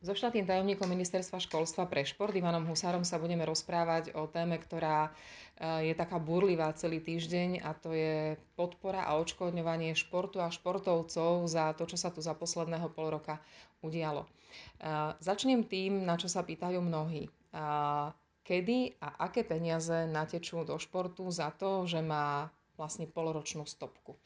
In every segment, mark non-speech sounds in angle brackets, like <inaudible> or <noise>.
So štátnym tajomníkom Ministerstva školstva pre šport Ivanom Husárom sa budeme rozprávať o téme, ktorá eh, je taká burlivá celý týždeň a to je podpora a odškodňovanie športu a športovcov za to, čo sa tu za posledného pol roka udialo. Eh, začnem tým, na čo sa pýtajú mnohí. Eh, kedy a aké peniaze natečú do športu za to, že má vlastne poloročnú stopku?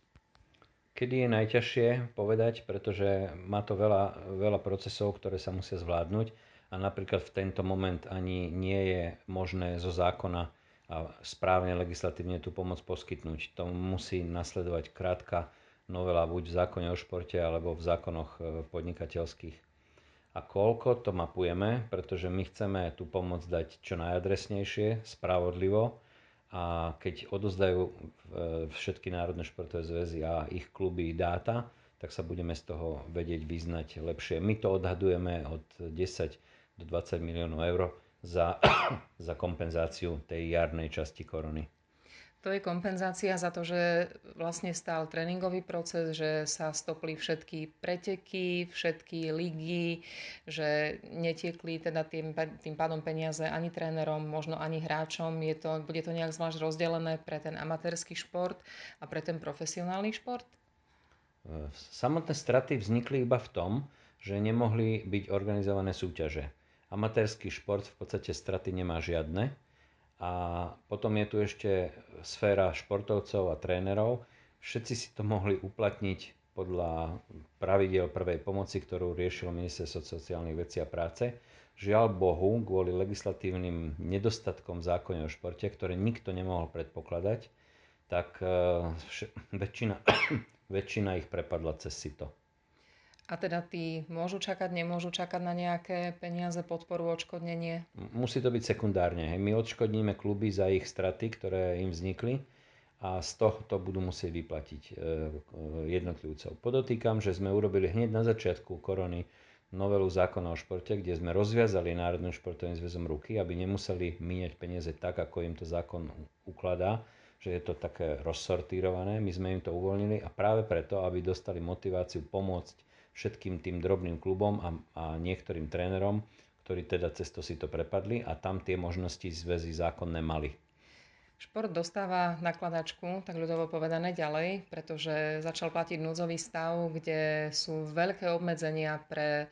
Kedy je najťažšie povedať, pretože má to veľa, veľa procesov, ktoré sa musia zvládnuť a napríklad v tento moment ani nie je možné zo zákona a správne legislatívne tú pomoc poskytnúť. To musí nasledovať krátka novela buď v zákone o športe alebo v zákonoch e, podnikateľských. A koľko to mapujeme, pretože my chceme tú pomoc dať čo najadresnejšie, spravodlivo a keď odozdajú e, všetky národné športové zväzy a ich kluby dáta, tak sa budeme z toho vedieť vyznať lepšie. My to odhadujeme od 10 do 20 miliónov eur za, <coughs> za kompenzáciu tej jarnej časti korony. To je kompenzácia za to, že vlastne stál tréningový proces, že sa stopli všetky preteky, všetky ligy, že netiekli teda tým, tým pádom peniaze ani trénerom, možno ani hráčom. Je to, bude to nejak zvlášť rozdelené pre ten amatérsky šport a pre ten profesionálny šport? Samotné straty vznikli iba v tom, že nemohli byť organizované súťaže. Amatérsky šport v podstate straty nemá žiadne, a potom je tu ešte sféra športovcov a trénerov. Všetci si to mohli uplatniť podľa pravidel prvej pomoci, ktorú riešilo Ministerstvo sociálnych vecí a práce. Žiaľ Bohu, kvôli legislatívnym nedostatkom v o športe, ktoré nikto nemohol predpokladať, tak eh, väčšina, <coughs> väčšina ich prepadla cez sito. A teda tí môžu čakať, nemôžu čakať na nejaké peniaze, podporu, odškodnenie? Musí to byť sekundárne. Hej. My odškodníme kluby za ich straty, ktoré im vznikli a z toho to budú musieť vyplatiť e, jednotlivcov. Podotýkam, že sme urobili hneď na začiatku korony novelu zákona o športe, kde sme rozviazali Národným športovým zväzom ruky, aby nemuseli míňať peniaze tak, ako im to zákon ukladá, že je to také rozsortírované. My sme im to uvoľnili a práve preto, aby dostali motiváciu pomôcť všetkým tým drobným klubom a, a niektorým trénerom, ktorí teda cez to si to prepadli a tam tie možnosti zväzy zákonné mali. Šport dostáva nakladačku, tak ľudovo povedané ďalej, pretože začal platiť núdzový stav, kde sú veľké obmedzenia pre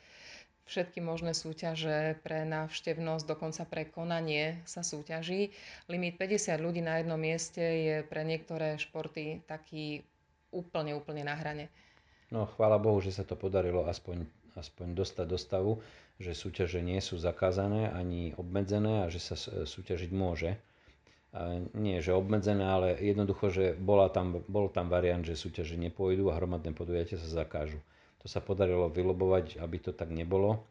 všetky možné súťaže, pre návštevnosť, dokonca pre konanie sa súťaží. Limit 50 ľudí na jednom mieste je pre niektoré športy taký úplne, úplne na hrane. No chvála Bohu, že sa to podarilo aspoň, aspoň dostať do stavu, že súťaže nie sú zakázané ani obmedzené a že sa súťažiť môže. A nie, že obmedzené, ale jednoducho, že bola tam, bol tam variant, že súťaže nepôjdu a hromadné podujatia sa zakážu. To sa podarilo vylobovať, aby to tak nebolo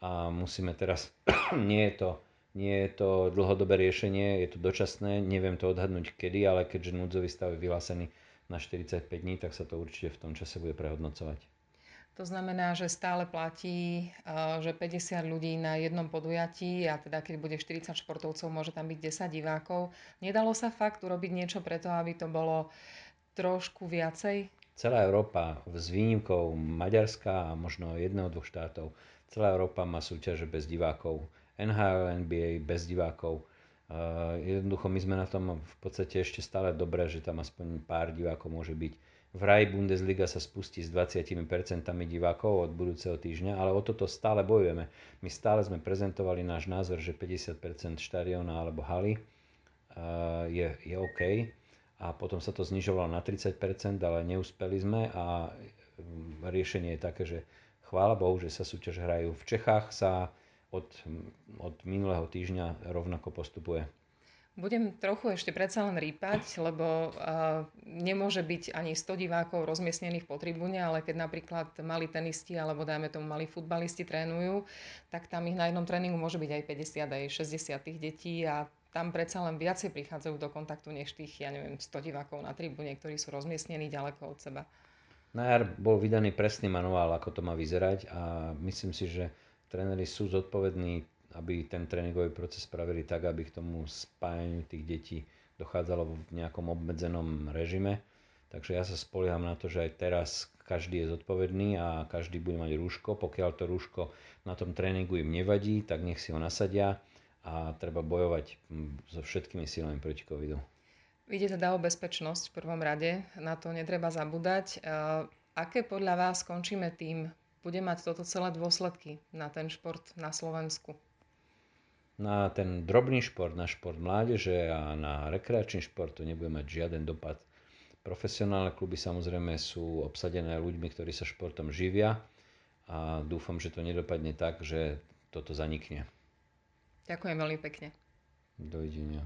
a musíme teraz, <clears throat> nie je to, nie je to dlhodobé riešenie, je to dočasné, neviem to odhadnúť kedy, ale keďže núdzový stav je vyhlásený na 45 dní, tak sa to určite v tom čase bude prehodnocovať. To znamená, že stále platí, že 50 ľudí na jednom podujatí a teda keď bude 40 športovcov, môže tam byť 10 divákov. Nedalo sa fakt urobiť niečo preto, aby to bolo trošku viacej? Celá Európa s výnimkou Maďarska a možno jedného, dvoch štátov, celá Európa má súťaže bez divákov. NHL, NBA bez divákov. Jednoducho my sme na tom v podstate ešte stále dobré, že tam aspoň pár divákov môže byť. V Raj Bundesliga sa spustí s 20% divákov od budúceho týždňa, ale o toto stále bojujeme. My stále sme prezentovali náš názor, že 50% štadiona alebo haly je, je OK a potom sa to znižovalo na 30%, ale neúspeli sme a mm, riešenie je také, že chvála Bohu, že sa súťaž hrajú. V Čechách sa od, od minulého týždňa rovnako postupuje. Budem trochu ešte predsa len rýpať, lebo uh, nemôže byť ani 100 divákov rozmiestnených po tribúne, ale keď napríklad mali tenisti alebo dajme tomu mali futbalisti trénujú, tak tam ich na jednom tréningu môže byť aj 50, aj 60 tých detí a tam predsa len viacej prichádzajú do kontaktu než tých, ja neviem, 100 divákov na tribúne, ktorí sú rozmiestnení ďaleko od seba. Na jar bol vydaný presný manuál, ako to má vyzerať a myslím si, že tréneri sú zodpovední, aby ten tréningový proces spravili tak, aby k tomu spájaniu tých detí dochádzalo v nejakom obmedzenom režime. Takže ja sa spolieham na to, že aj teraz každý je zodpovedný a každý bude mať rúško. Pokiaľ to rúško na tom tréningu im nevadí, tak nech si ho nasadia a treba bojovať so všetkými silami proti covidu. Ide teda o bezpečnosť v prvom rade, na to netreba zabúdať. Aké podľa vás skončíme tým, bude mať toto celé dôsledky na ten šport na Slovensku? Na ten drobný šport, na šport mládeže a na rekreačný šport to nebude mať žiaden dopad. Profesionálne kluby samozrejme sú obsadené ľuďmi, ktorí sa športom živia a dúfam, že to nedopadne tak, že toto zanikne. Ďakujem veľmi pekne. Dovidenia.